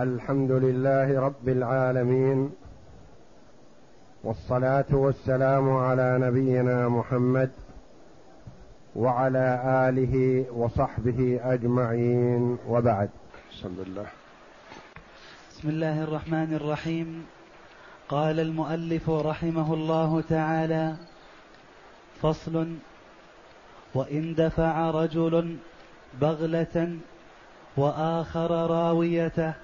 الحمد لله رب العالمين والصلاة والسلام على نبينا محمد وعلى آله وصحبه أجمعين وبعد. بسم الله بسم الله الرحمن الرحيم. قال المؤلف رحمه الله تعالى فصل وإن دفع رجل بغلة وآخر راويته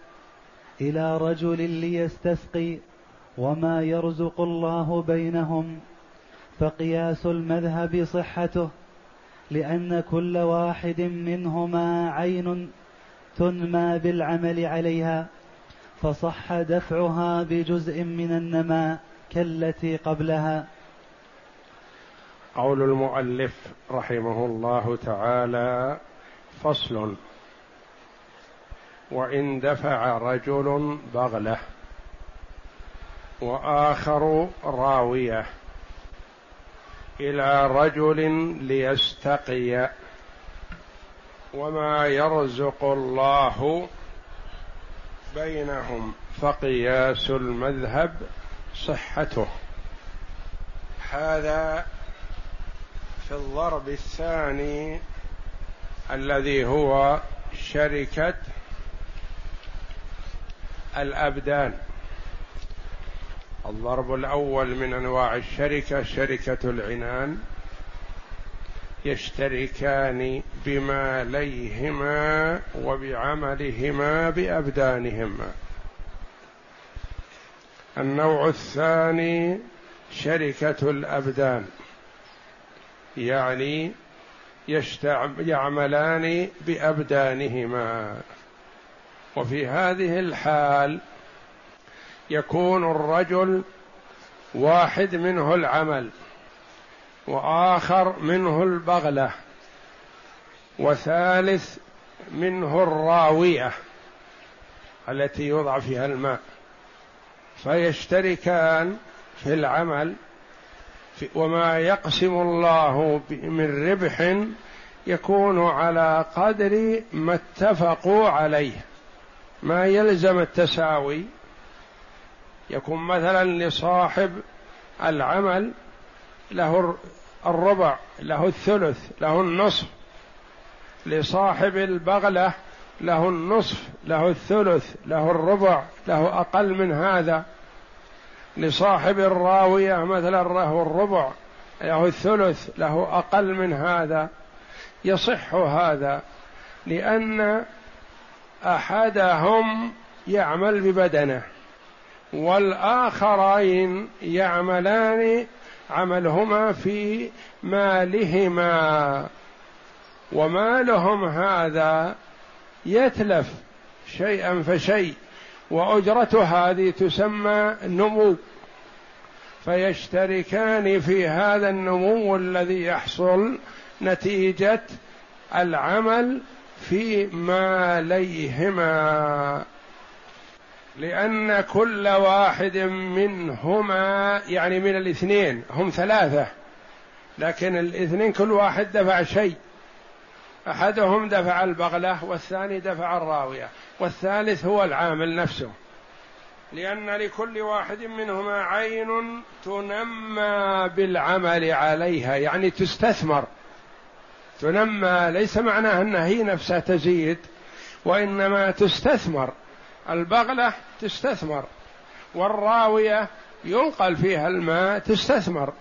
إلى رجل ليستسقي وما يرزق الله بينهم فقياس المذهب صحته لأن كل واحد منهما عين تنمى بالعمل عليها فصح دفعها بجزء من النماء كالتي قبلها. قول المؤلف رحمه الله تعالى فصل. وإن دفع رجل بغلة. وآخر راوية. إلى رجل ليستقي. وما يرزق الله بينهم. فقياس المذهب صحته. هذا في الضرب الثاني الذي هو شركة الأبدان. الضرب الأول من أنواع الشركة شركة العنان يشتركان بماليهما وبعملهما بأبدانهما. النوع الثاني شركة الأبدان يعني يعملان بأبدانهما. وفي هذه الحال يكون الرجل واحد منه العمل وآخر منه البغلة وثالث منه الراوية التي يوضع فيها الماء فيشتركان في العمل وما يقسم الله من ربح يكون على قدر ما اتفقوا عليه. ما يلزم التساوي. يكون مثلا لصاحب العمل له الربع له الثلث له النصف. لصاحب البغلة له النصف له الثلث له الربع له أقل من هذا. لصاحب الراوية مثلا له الربع له الثلث له أقل من هذا. يصح هذا لأن أحدهم يعمل ببدنه والآخرين يعملان عملهما في مالهما ومالهم هذا يتلف شيئا فشيء وأجرة هذه تسمى نمو فيشتركان في هذا النمو الذي يحصل نتيجة العمل في ماليهما لأن كل واحد منهما يعني من الاثنين هم ثلاثة لكن الاثنين كل واحد دفع شيء. أحدهم دفع البغلة والثاني دفع الراوية والثالث هو العامل نفسه. لأن لكل واحد منهما عين تنمى بالعمل عليها يعني تستثمر. تنمى ليس معناه انها هي نفسها تزيد وإنما تستثمر. البغلة تستثمر والراوية ينقل فيها الماء تستثمر.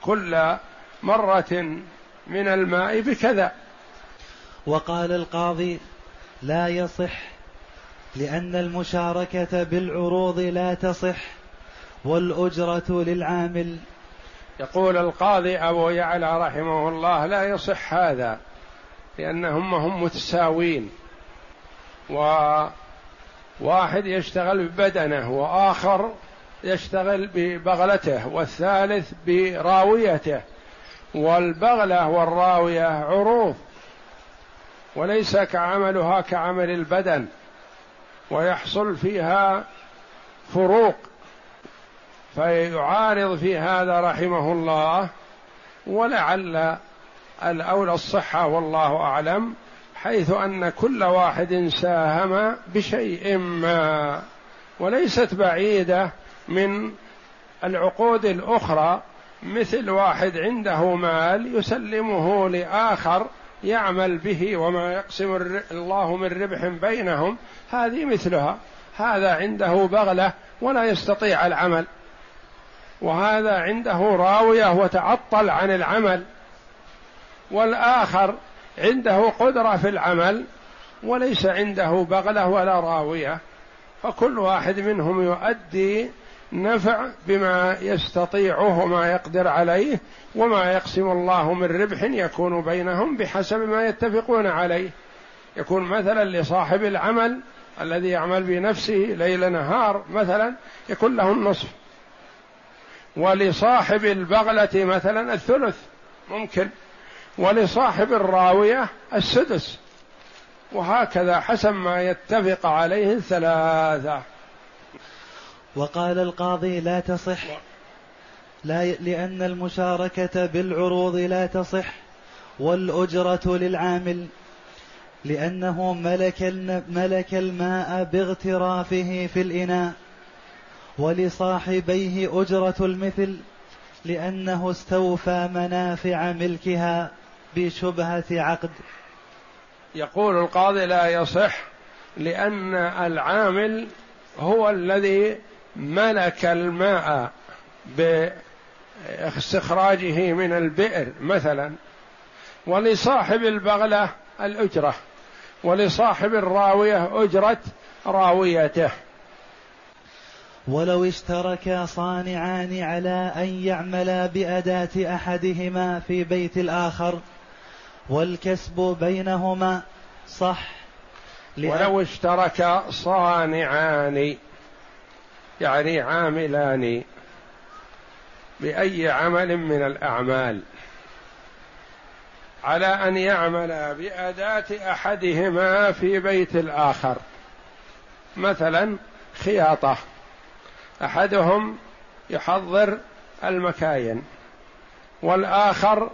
كل مرة من الماء بكذا. وقال القاضي لا يصح لأن المشاركة بالعروض لا تصح والأجرة للعامل يقول القاضي أبو يعلى رحمه الله لا يصح هذا لأنهم هم متساوين. وواحد يشتغل ببدنه وآخر يشتغل ببغلته والثالث براويته. والبغلة والراوية عروض وليس كعملها كعمل البدن ويحصل فيها فروق. فيعارض في هذا رحمه الله ولعل الأولى الصحة والله أعلم حيث أن كل واحد ساهم بشيء ما وليست بعيدة من العقود الأخرى مثل واحد عنده مال يسلمه لآخر يعمل به وما يقسم الله من ربح بينهم هذه مثلها هذا عنده بغلة ولا يستطيع العمل. وهذا عنده راوية وتعطل عن العمل. والآخر عنده قدرة في العمل وليس عنده بغلة ولا راوية. فكل واحد منهم يؤدي نفع بما يستطيعه وما يقدر عليه وما يقسم الله من ربح يكون بينهم بحسب ما يتفقون عليه. يكون مثلا لصاحب العمل الذي يعمل بنفسه ليل نهار مثلا يكون له النصف. ولصاحب البغلة مثلا الثلث ممكن. ولصاحب الراوية السدس. وهكذا حسب ما يتفق عليه الثلاثة. وقال القاضي لا تصح. لا لأن المشاركة بالعروض لا تصح والأجرة للعامل. لأنه ملك ملك الماء باغترافه في الإناء. ولصاحبيه أجرة المثل لأنه استوفى منافع ملكها بشبهة عقد. يقول القاضي لا يصح لأن العامل هو الذي ملك الماء باستخراجه من البئر مثلا. ولصاحب البغلة الأجرة. ولصاحب الراوية أجرة راويته. ولو اشترك صانعان على أن يعملا بأداة أحدهما في بيت الآخر والكسب بينهما صح. ولو اشترك صانعان يعني عاملان بأي عمل من الأعمال على أن يعمل بأداة أحدهما في بيت الآخر مثلا خياطة. أحدهم يحضر المكاين والآخر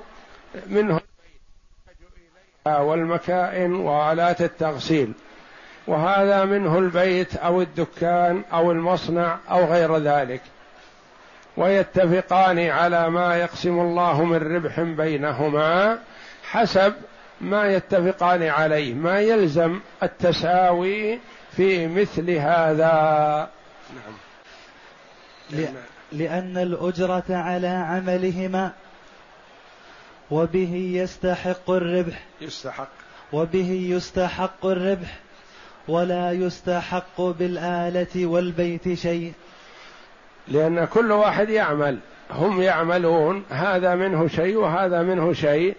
منه والمكائن وآلات التغسيل. وهذا منه البيت أو الدكان أو المصنع أو غير ذلك. ويتفقان على ما يقسم الله من ربح بينهما حسب ما يتفقان عليه. ما يلزم التساوي في مثل هذا. نعم. لأن الأجرة على عملهما وبه يستحق الربح. يستحق. وبه يستحق الربح ولا يستحق بالآلة والبيت شيء. لأن كل واحد يعمل. هم يعملون هذا منه شيء وهذا منه شيء.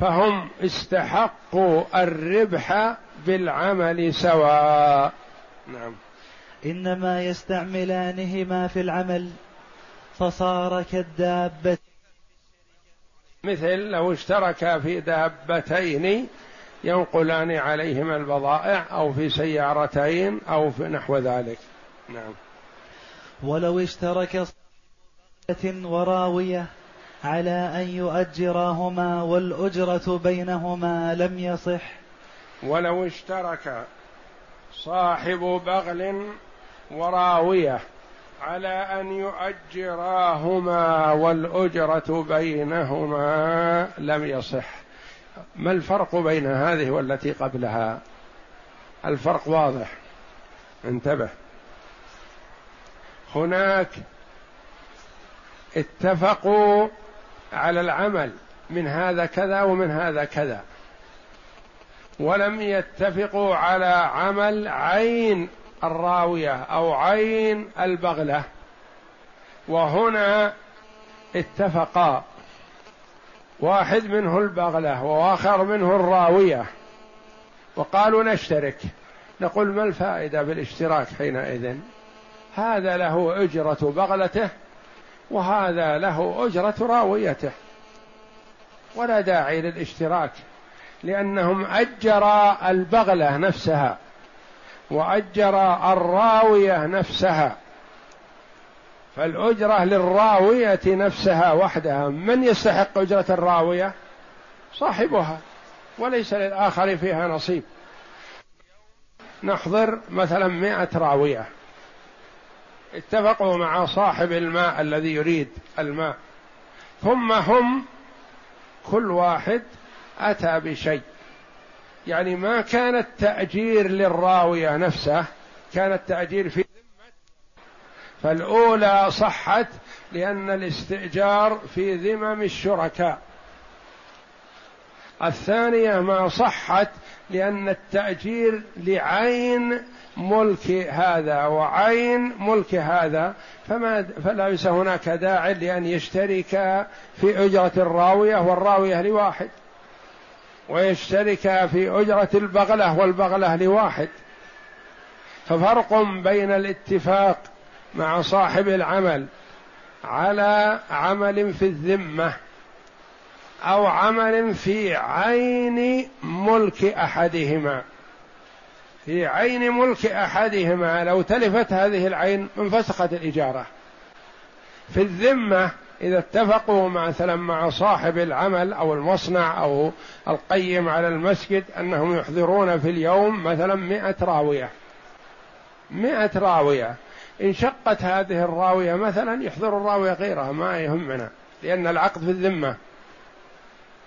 فهم استحقوا الربح بالعمل سواء. نعم. إنما يستعملانهما في العمل فصار كالدابة. مثل لو اشتركا في دابتين ينقلان عليهما البضائع أو في سيارتين أو في نحو ذلك. نعم. ولو اشترك وراوية على أن يؤجراهما والأجرة بينهما لم يصح. ولو اشترك صاحب بغل وراوية على أن يؤجراهما والأجرة بينهما لم يصح. ما الفرق بين هذه والتي قبلها؟ الفرق واضح. انتبه. هناك اتفقوا على العمل من هذا كذا ومن هذا كذا. ولم يتفقوا على عمل عين الراوية أو عين البغلة. وهنا اتفقا. واحد منه البغلة وآخر منه الراوية. وقالوا نشترك. نقول ما الفائدة بالاشتراك حينئذ؟ هذا له أجرة بغلته وهذا له أجرة راويته. ولا داعي للاشتراك لأنهم أجرا البغلة نفسها. وأجرا الراوية نفسها. فالأجرة للراوية نفسها وحدها. من يستحق أجرة الراوية؟ صاحبها. وليس للآخر فيها نصيب. نحضر مثلا مئة راوية. اتفقوا مع صاحب الماء الذي يريد الماء. ثم هم كل واحد أتى بشيء. يعني ما كان التأجير للراوية نفسه كان التأجير في فالأولى صحت لأن الاستئجار في ذمم الشركاء. الثانية ما صحت لأن التأجير لعين ملك هذا وعين ملك هذا فما فليس هناك داع لأن يشترك في أجرة الراوية والراوية لواحد. ويشترك في أجرة البغلة والبغلة لواحد. ففرق بين الاتفاق مع صاحب العمل على عمل في الذمة أو عمل في عين ملك أحدهما. في عين ملك أحدهما لو تلفت هذه العين انفسخت الإجارة. في الذمة إذا اتفقوا مثلا مع صاحب العمل أو المصنع أو القيم على المسجد أنهم يحضرون في اليوم مثلا مئة راوية. مئة راوية. إن شقت هذه الراوية مثلا يحضر الراوية غيرها ما يهمنا لأن العقد في الذمة.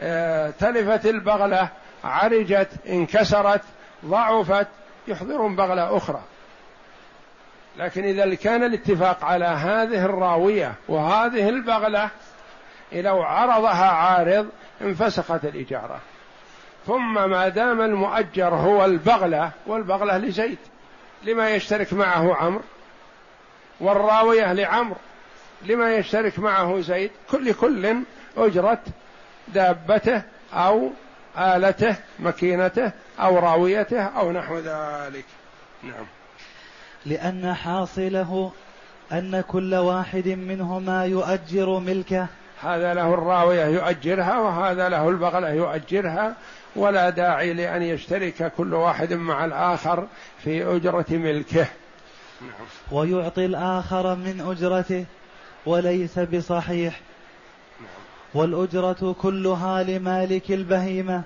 آه، تلفت البغلة عرجت انكسرت ضعفت يحضرون بغلة أخرى. لكن إذا كان الاتفاق على هذه الراوية وهذه البغلة لو عرضها عارض انفسخت الإجارة. ثم ما دام المؤجر هو البغلة والبغلة لزيد لما يشترك معه عمرو والراوية لعمرو لما يشترك معه زيد كل كل أجرة دابته أو آلته مكينته أو راويته أو نحو ذلك. نعم. لأن حاصله أن كل واحد منهما يؤجر ملكه. هذا له الراوية يؤجرها وهذا له البغلة يؤجرها. ولا داعي لأن يشترك كل واحد مع الآخر في أجرة ملكه. ويعطي الآخر من أجرته وليس بصحيح. والأجرة كلها لمالك البهيمة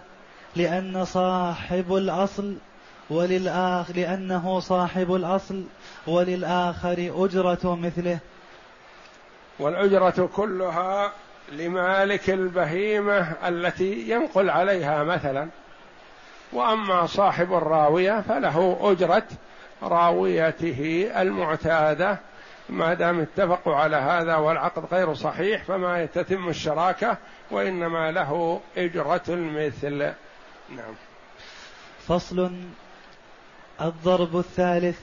لأن صاحب الأصل وللآخر لأنه صاحب الأصل وللآخر أجرة مثله. والأجرة كلها لمالك البهيمة التي ينقل عليها مثلا. وأما صاحب الراوية فله أجرة راويته المعتادة. ما دام اتفقوا على هذا والعقد غير صحيح فما تتم الشراكة وإنما له أجرة المثل. نعم. فصل الضرب الثالث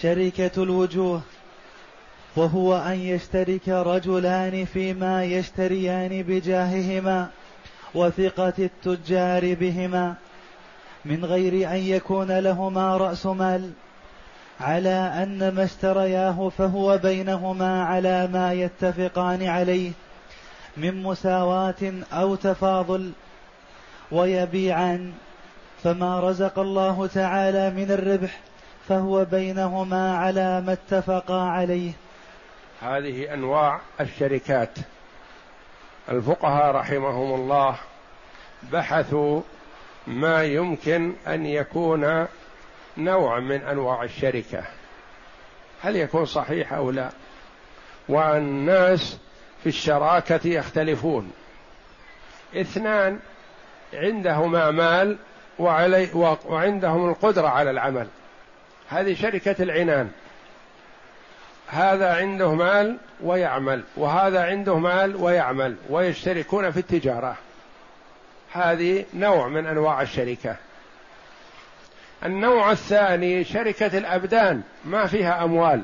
شركة الوجوه وهو أن يشترك رجلان فيما يشتريان بجاههما وثقة التجار بهما من غير أن يكون لهما رأس مال على أن ما اشترياه فهو بينهما على ما يتفقان عليه من مساواة أو تفاضل ويبيعان فما رزق الله تعالى من الربح فهو بينهما على ما اتفقا عليه. هذه أنواع الشركات. الفقهاء رحمهم الله بحثوا ما يمكن أن يكون نوع من أنواع الشركة. هل يكون صحيح أو لا؟ والناس في الشراكة يختلفون. اثنان عندهما مال وعلي وعندهم القدرة على العمل. هذه شركة العنان. هذا عنده مال ويعمل وهذا عنده مال ويعمل ويشتركون في التجارة. هذه نوع من أنواع الشركة. النوع الثاني شركة الأبدان ما فيها أموال.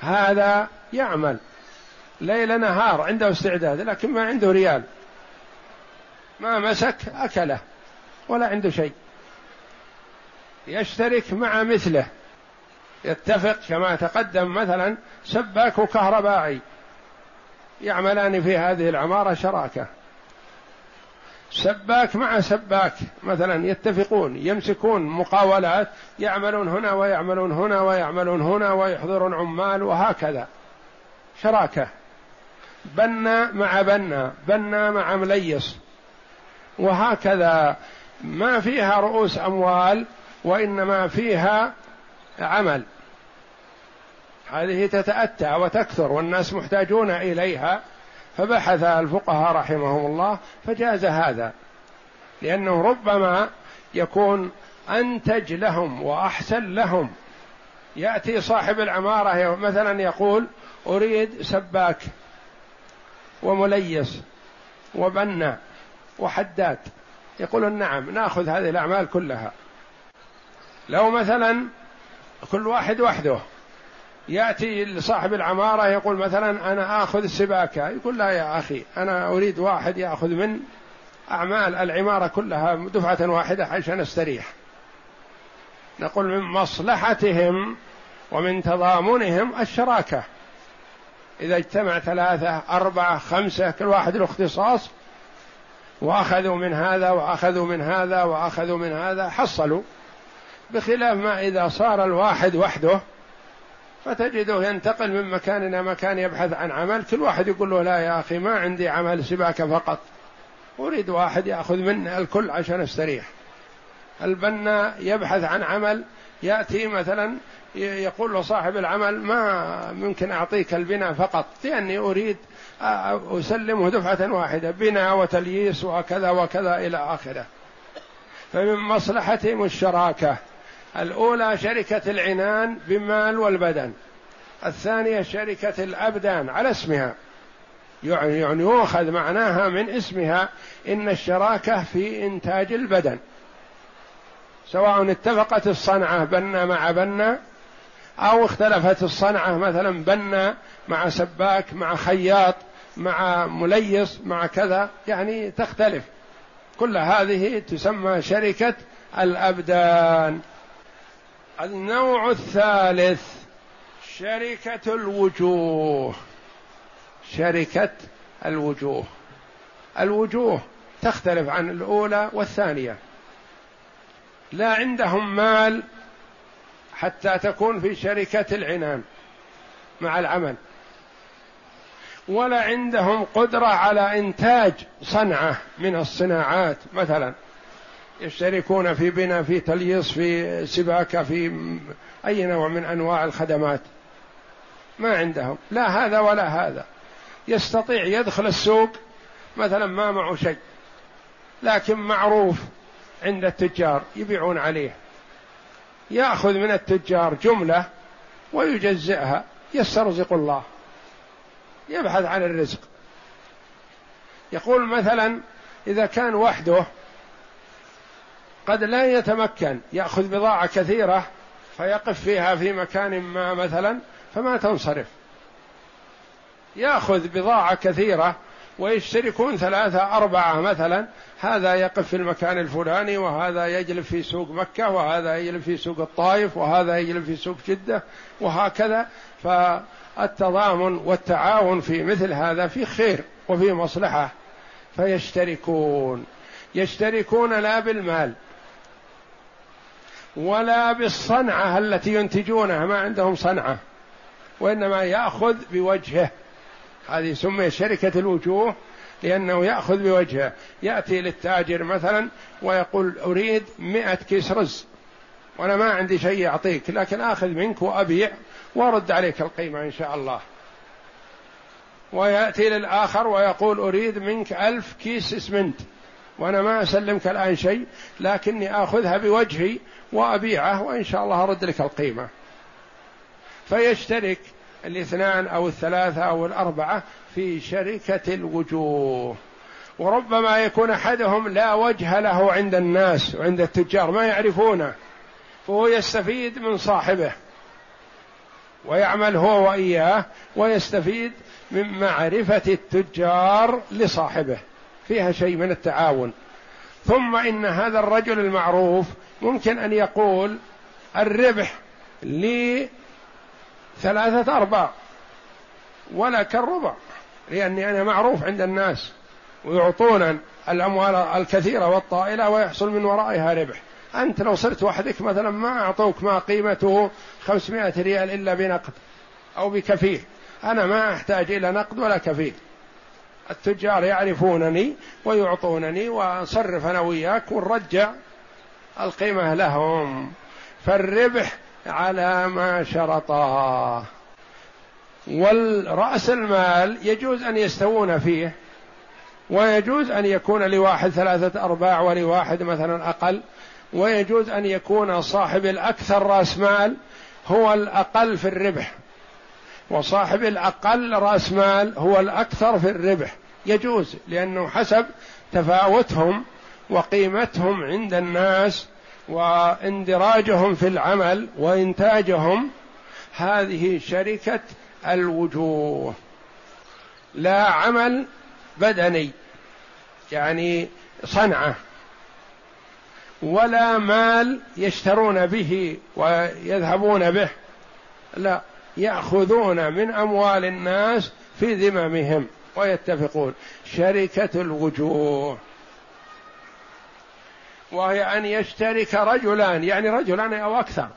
هذا يعمل. ليل نهار عنده استعداد لكن ما عنده ريال. ما مسك أكله. ولا عنده شيء. يشترك مع مثله. يتفق كما تقدم مثلا سباك وكهربائي يعملان في هذه العمارة شراكة. سباك مع سباك. مثلا يتفقون يمسكون مقاولات. يعملون هنا ويعملون هنا ويعملون هنا ويحضرون عمال وهكذا. شراكة. بنا مع بنا بنا مع مليص. وهكذا ما فيها رؤوس أموال وإنما فيها عمل. هذه تتأتى وتكثر والناس محتاجون إليها. فبحث الفقهاء رحمهم الله فجاز هذا لأنه ربما يكون أنتج لهم وأحسن لهم. يأتي صاحب العمارة مثلا يقول أريد سباك ومليس وبنا وحداد. يقولون نعم ناخذ هذه الأعمال كلها. لو مثلا كل واحد وحده يأتي لصاحب العمارة يقول مثلا أنا آخذ السباكة يقول لا يا أخي أنا أريد واحد يأخذ من أعمال العمارة كلها دفعة واحدة عشان أستريح. نقول من مصلحتهم ومن تضامنهم الشراكة. إذا اجتمع ثلاثة أربعة خمسة كل واحد له اختصاص وأخذوا من هذا وأخذوا من هذا وأخذوا من هذا حصلوا. بخلاف ما إذا صار الواحد وحده فتجده ينتقل من مكان إلى مكان يبحث عن عمل كل واحد يقول له لا يا أخي ما عندي عمل سباكه فقط. أريد واحد يأخذ مني الكل عشان أستريح. البنا يبحث عن عمل يأتي مثلا يقول له صاحب العمل ما ممكن أعطيك البناء فقط لأني أريد أسلمه دفعة واحدة بناء وتلييس وكذا وكذا إلى آخره. فمن مصلحتهم الشراكة. الأولى شركة العنان بالمال والبدن. الثانية شركة الأبدان على اسمها. يعني يؤخذ معناها من اسمها إن الشراكة في إنتاج البدن. سواء اتفقت الصنعة بنا مع بنا أو اختلفت الصنعة مثلا بنا مع سباك مع خياط مع مليس مع كذا يعني تختلف. كل هذه تسمى شركة الأبدان. النوع الثالث شركة الوجوه. شركة الوجوه. الوجوه تختلف عن الأولى والثانية. لا عندهم مال حتى تكون في شركة العنان مع العمل. ولا عندهم قدرة على إنتاج صنعة من الصناعات. مثلا يشتركون في بناء في تليص في سباكة في أي نوع من أنواع الخدمات. ما عندهم. لا هذا ولا هذا. يستطيع يدخل السوق مثلا ما معه شيء لكن معروف عند التجار يبيعون عليه. يأخذ من التجار جملة ويجزئها يسترزق الله يبحث عن الرزق. يقول مثلا إذا كان وحده قد لا يتمكن يأخذ بضاعة كثيرة فيقف فيها في مكان ما مثلا فما تنصرف. يأخذ بضاعة كثيرة ويشتركون ثلاثة أربعة مثلا هذا يقف في المكان الفلاني وهذا يجلب في سوق مكة وهذا يجلب في سوق الطائف وهذا يجلب في سوق جدة وهكذا. فالتضامن والتعاون في مثل هذا في خير وفي مصلحة. فيشتركون. يشتركون لا بالمال ولا بالصنعة التي ينتجونها. ما عندهم صنعة وإنما يأخذ بوجهه. هذه سميت شركة الوجوه. لأنه يأخذ بوجهه. يأتي للتاجر مثلا ويقول أريد مئة كيس رز. وأنا ما عندي شيء أعطيك لكن آخذ منك وأبيع وأرد عليك القيمة إن شاء الله. ويأتي للآخر ويقول أريد منك ألف كيس اسمنت. وأنا ما أسلمك الآن شيء لكني آخذها بوجهي وأبيعه وإن شاء الله أرد لك القيمة. فيشترك الاثنان أو الثلاثة أو الأربعة في شركة الوجوه. وربما يكون أحدهم لا وجه له عند الناس وعند التجار ما يعرفونه فهو يستفيد من صاحبه. ويعمل هو وإياه ويستفيد من معرفة التجار لصاحبه. فيها شيء من التعاون. ثم إن هذا الرجل المعروف ممكن أن يقول الربح لي ثلاثة أرباع ولك الربع لأني أنا معروف عند الناس ويعطونا الأموال الكثيرة والطائلة ويحصل من ورائها ربح. أنت لو صرت وحدك مثلا ما أعطوك ما قيمته خمسمائة ريال إلا بنقد أو بكفيل. أنا ما أحتاج إلى نقد ولا كفيل. التجار يعرفونني ويعطونني وأصرف أنا وياك ونرجع القيمة لهم. فالربح على ما شرطاه والرأس المال يجوز أن يستوون فيه ويجوز أن يكون لواحد ثلاثة أرباع ولواحد مثلا أقل ويجوز أن يكون صاحب الأكثر رأس مال هو الأقل في الربح. وصاحب الأقل رأس مال هو الأكثر في الربح. يجوز لأنه حسب تفاوتهم وقيمتهم عند الناس واندراجهم في العمل وإنتاجهم. هذه شركة الوجوه. لا عمل بدني يعني صنعه ولا مال يشترون به ويذهبون به لا يأخذون من أموال الناس في ذممهم ويتفقون. شركة الوجوه. وهي أن يشترك رجلان يعني رجلان أو أكثر.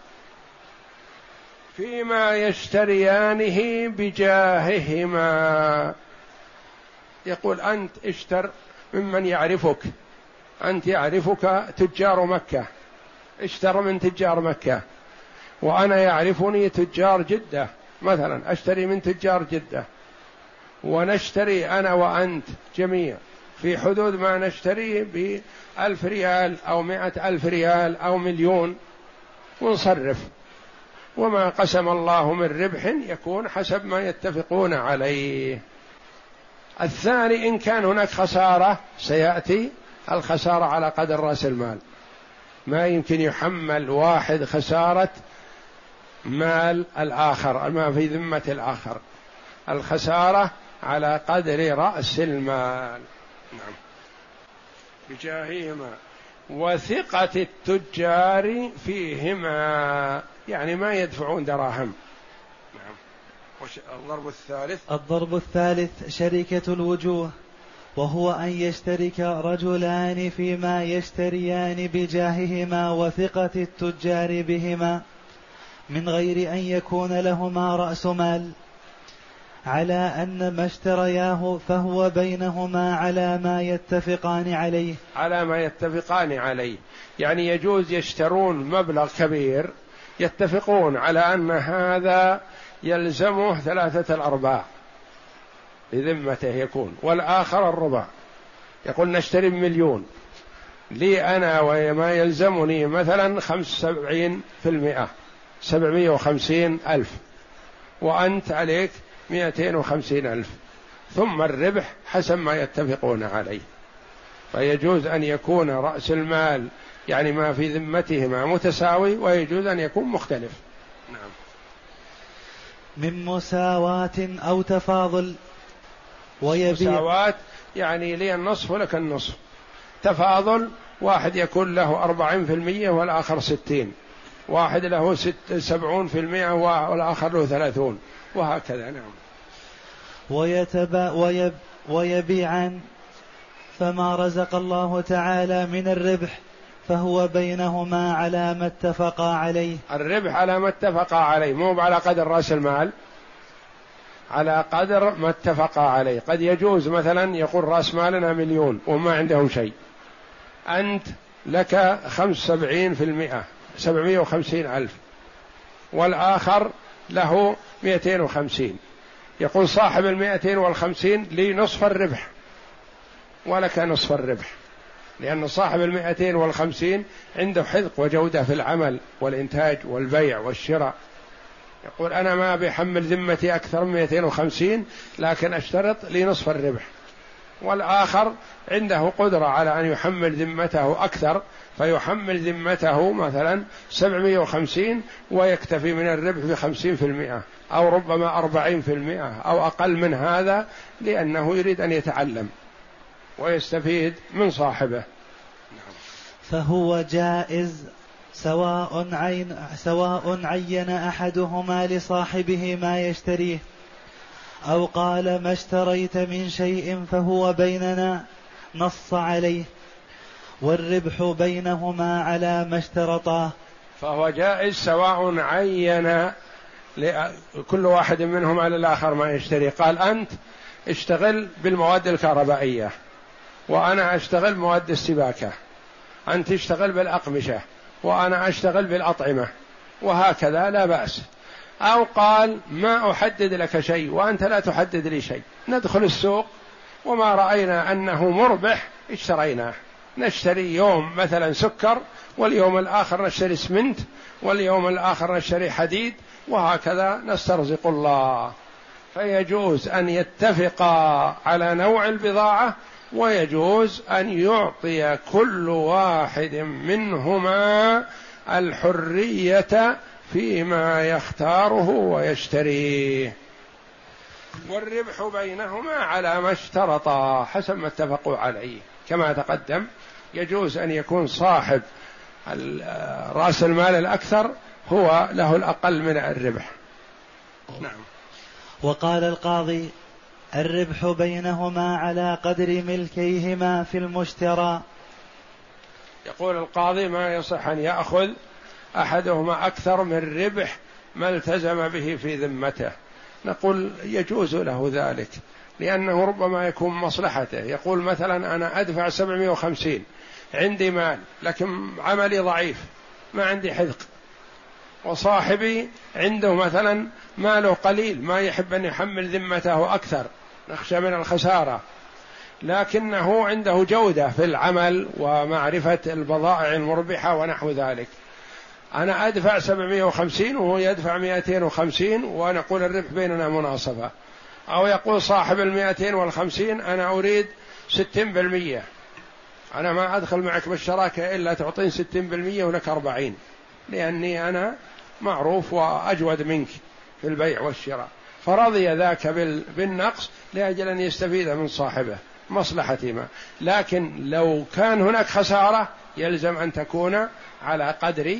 فيما يشتريانه بجاههما. يقول أنت اشتر ممن يعرفك. أنت يعرفك تجار مكة. اشتر من تجار مكة. وأنا يعرفني تجار جدة. مثلا أشتري من تجار جدة. ونشتري أنا وأنت جميع. في حدود ما نشتريه بألف ريال أو مائة ألف ريال أو مليون. ونصرف. وما قسم الله من ربح يكون حسب ما يتفقون عليه. الثاني إن كان هناك خسارة سيأتي الخسارة على قدر رأس المال. ما يمكن يحمل واحد خسارة مال الآخر ما في ذمة الآخر. الخسارة على قدر رأس المال. نعم. بجاههما. وثقة التجار فيهما. يعني ما يدفعون دراهم. نعم. الضرب الثالث؟ الضرب الثالث شركة الوجوه وهو أن يشترك رجلان فيما يشتريان بجاههما وثقة التجار بهما من غير أن يكون لهما رأس مال. على أن ما اشترياه فهو بينهما على ما يتفقان عليه. على ما يتفقان عليه. يعني يجوز يشترون مبلغ كبير يتفقون على أن هذا يلزمه ثلاثة الأرباع بذمته يكون والآخر الربع. يقول نشتري بمليون. لي أنا وما يلزمني مثلا خمس سبعين في المئة سبعمية وخمسين ألف. وأنت عليك مئتين وخمسين ألف. ثم الربح حسب ما يتفقون عليه. فيجوز أن يكون رأس المال يعني ما في ذمتهما متساوي ويجوز أن يكون مختلف. نعم. من مساواة أو تفاضل ويبيع. مساواة يعني لي النصف ولك النصف. تفاضل واحد يكون له أربعين في المية والآخر ستين. واحد له ست سبعون في المئة والآخر له ثلاثون. وهكذا نعم. ويتبا ويب ويبيعان فما رزق الله تعالى من الربح فهو بينهما على ما اتفقا عليه. الربح على ما اتفقا عليه مو على قدر رأس المال على قدر ما اتفقا عليه. قد يجوز مثلا يقول رأس مالنا مليون وما عندهم شيء. أنت لك خمس سبعين في المئة سبعمائة وخمسين ألف. والآخر له مئتين وخمسين. يقول صاحب المئتين والخمسين لي نصف الربح. ولك نصف الربح. لأن صاحب المئتين والخمسين عنده حذق وجودة في العمل والإنتاج والبيع والشراء. يقول أنا ما بحمل ذمتي أكثر من 250 لكن أشترط لي نصف الربح. والآخر عنده قدرة على أن يحمل ذمته أكثر فيحمل ذمته مثلا 750 ويكتفي من الربح بخمسين في المئة أو ربما أربعين في المئة أو أقل من هذا لأنه يريد أن يتعلم ويستفيد من صاحبه. فهو جائز سواء عين سواء عين أحدهما لصاحبه ما يشتريه. أو قال ما اشتريت من شيء فهو بيننا نص عليه. والربح بينهما على ما اشترطاه. فهو جائز سواء عين كل واحد منهم على الآخر ما يشتري. قال أنت اشتغل بالمواد الكهربائية وأنا أشتغل مواد السباكة. أنت تشتغل بالأقمشة وأنا أشتغل بالأطعمة. وهكذا لا بأس. أو قال ما أحدد لك شيء وأنت لا تحدد لي شيء. ندخل السوق وما رأينا أنه مربح اشتريناه. نشتري يوم مثلا سكر واليوم الآخر نشتري اسمنت واليوم الآخر نشتري حديد وهكذا نسترزق الله. فيجوز أن يتفقا على نوع البضاعة ويجوز أن يعطي كل واحد منهما الحرية فيما يختاره ويشتريه. والربح بينهما على ما اشترطا حسب ما اتفقوا عليه. كما تقدم يجوز أن يكون صاحب رأس المال الأكثر هو له الأقل من الربح. نعم. وقال القاضي الربح بينهما على قدر ملكيهما في المشترى. يقول القاضي ما يصح أن يأخذ أحدهما أكثر من ربح ما التزم به في ذمته. نقول يجوز له ذلك لأنه ربما يكون مصلحته. يقول مثلا أنا أدفع 750 عندي مال لكن عملي ضعيف ما عندي حذق. وصاحبي عنده مثلا ماله قليل ما يحب أن يحمل ذمته أكثر نخشى من الخسارة. لكنه عنده جودة في العمل ومعرفة البضائع المربحة ونحو ذلك. أنا أدفع 750 وهو يدفع 250 ونقول الربح بيننا مناصفة أو يقول صاحب ال 250 أنا أريد 60% أنا ما أدخل معك بالشراكة إلا تعطين 60% ولك 40 لأني أنا معروف وأجود منك في البيع والشراء. فرضي ذاك بالنقص لأجل أن يستفيد من صاحبه مصلحة ما. لكن لو كان هناك خسارة يلزم أن تكون على قدر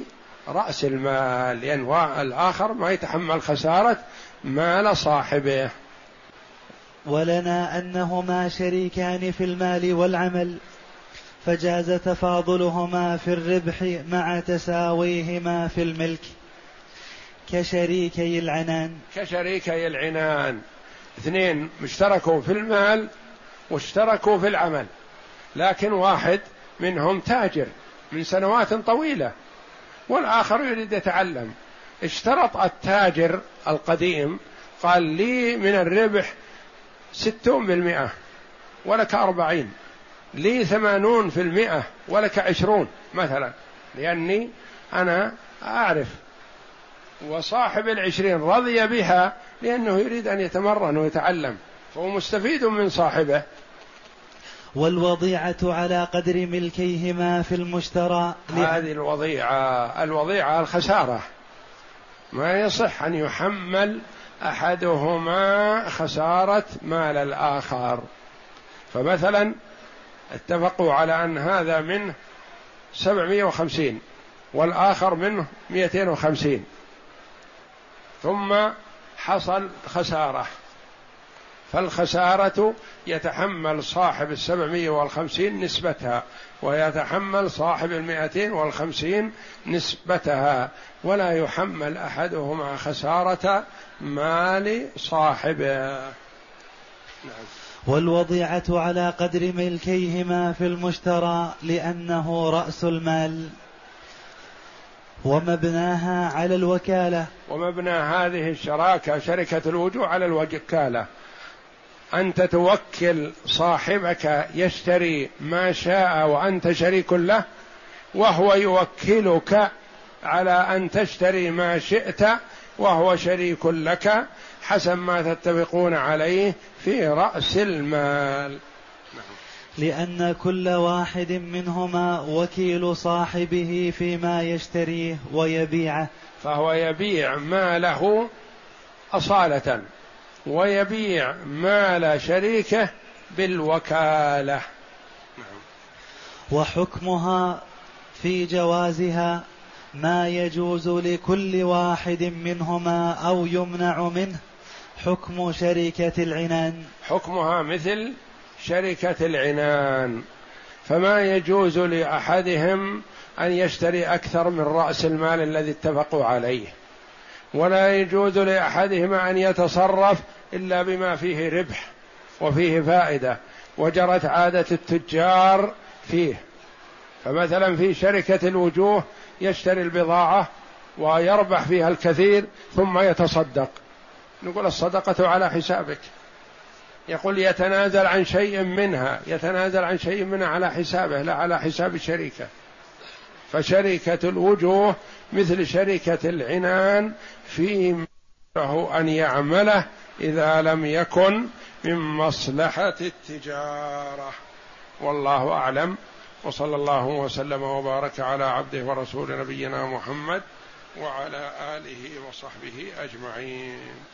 رأس المال لأن الآخر ما يتحمل خسارة مال صاحبه. ولنا أنهما شريكان في المال والعمل فجاز تفاضلهما في الربح مع تساويهما في الملك كشريكي العنان. كشريكي العنان. اثنين اشتركوا في المال واشتركوا في العمل لكن واحد منهم تاجر من سنوات طويلة. والآخر يريد يتعلم. اشترط التاجر القديم قال لي من الربح ستون بالمئة ولك أربعين لي ثمانون في المئة ولك عشرون مثلا لأني أنا أعرف. وصاحب العشرين رضي بها لأنه يريد أن يتمرن ويتعلم فهو مستفيد من صاحبه. والوضيعة على قدر ملكيهما في المشترى هذه الوضيعة الوضيعة الخسارة. ما يصح أن يحمل أحدهما خسارة مال الآخر. فمثلا اتفقوا على أن هذا منه سبعمائة وخمسين والآخر منه مئتين وخمسين. ثم حصل خسارة. فالخسارة يتحمل صاحب السبعمية والخمسين نسبتها ويتحمل صاحب المائتين والخمسين نسبتها ولا يحمل أحدهما خسارة مال صاحبه. نعم. والوضيعة على قدر ملكيهما في المشترى لأنه رأس المال. ومبناها على الوكالة. ومبنى هذه الشراكة شركة الوجوه على الوكالة. انت توكل صاحبك يشتري ما شاء وأنت شريك له وهو يوكلك على أن تشتري ما شئت وهو شريك لك حسب ما تتفقون عليه في رأس المال. لأن كل واحد منهما وكيل صاحبه فيما يشتريه ويبيعه. فهو يبيع ماله أصالة. ويبيع مال شريكه بالوكالة. وحكمها في جوازها ما يجوز لكل واحد منهما أو يمنع منه حكم شركة العنان. حكمها مثل شركة العنان. فما يجوز لأحدهم أن يشتري أكثر من رأس المال الذي اتفقوا عليه. ولا يجوز لأحدهما أن يتصرف إلا بما فيه ربح وفيه فائدة وجرت عادة التجار فيه. فمثلا في شركة الوجوه يشتري البضاعة ويربح فيها الكثير ثم يتصدق. نقول الصدقة على حسابك. يقول يتنازل عن شيء منها يتنازل عن شيء منها على حسابه لا على حساب الشركة. فشركة الوجوه مثل شركة العنان في له أن يعمله إذا لم يكن من مصلحة التجارة. والله أعلم. وصلى الله وسلم وبارك على عبده ورسول نبينا محمد وعلى آله وصحبه أجمعين.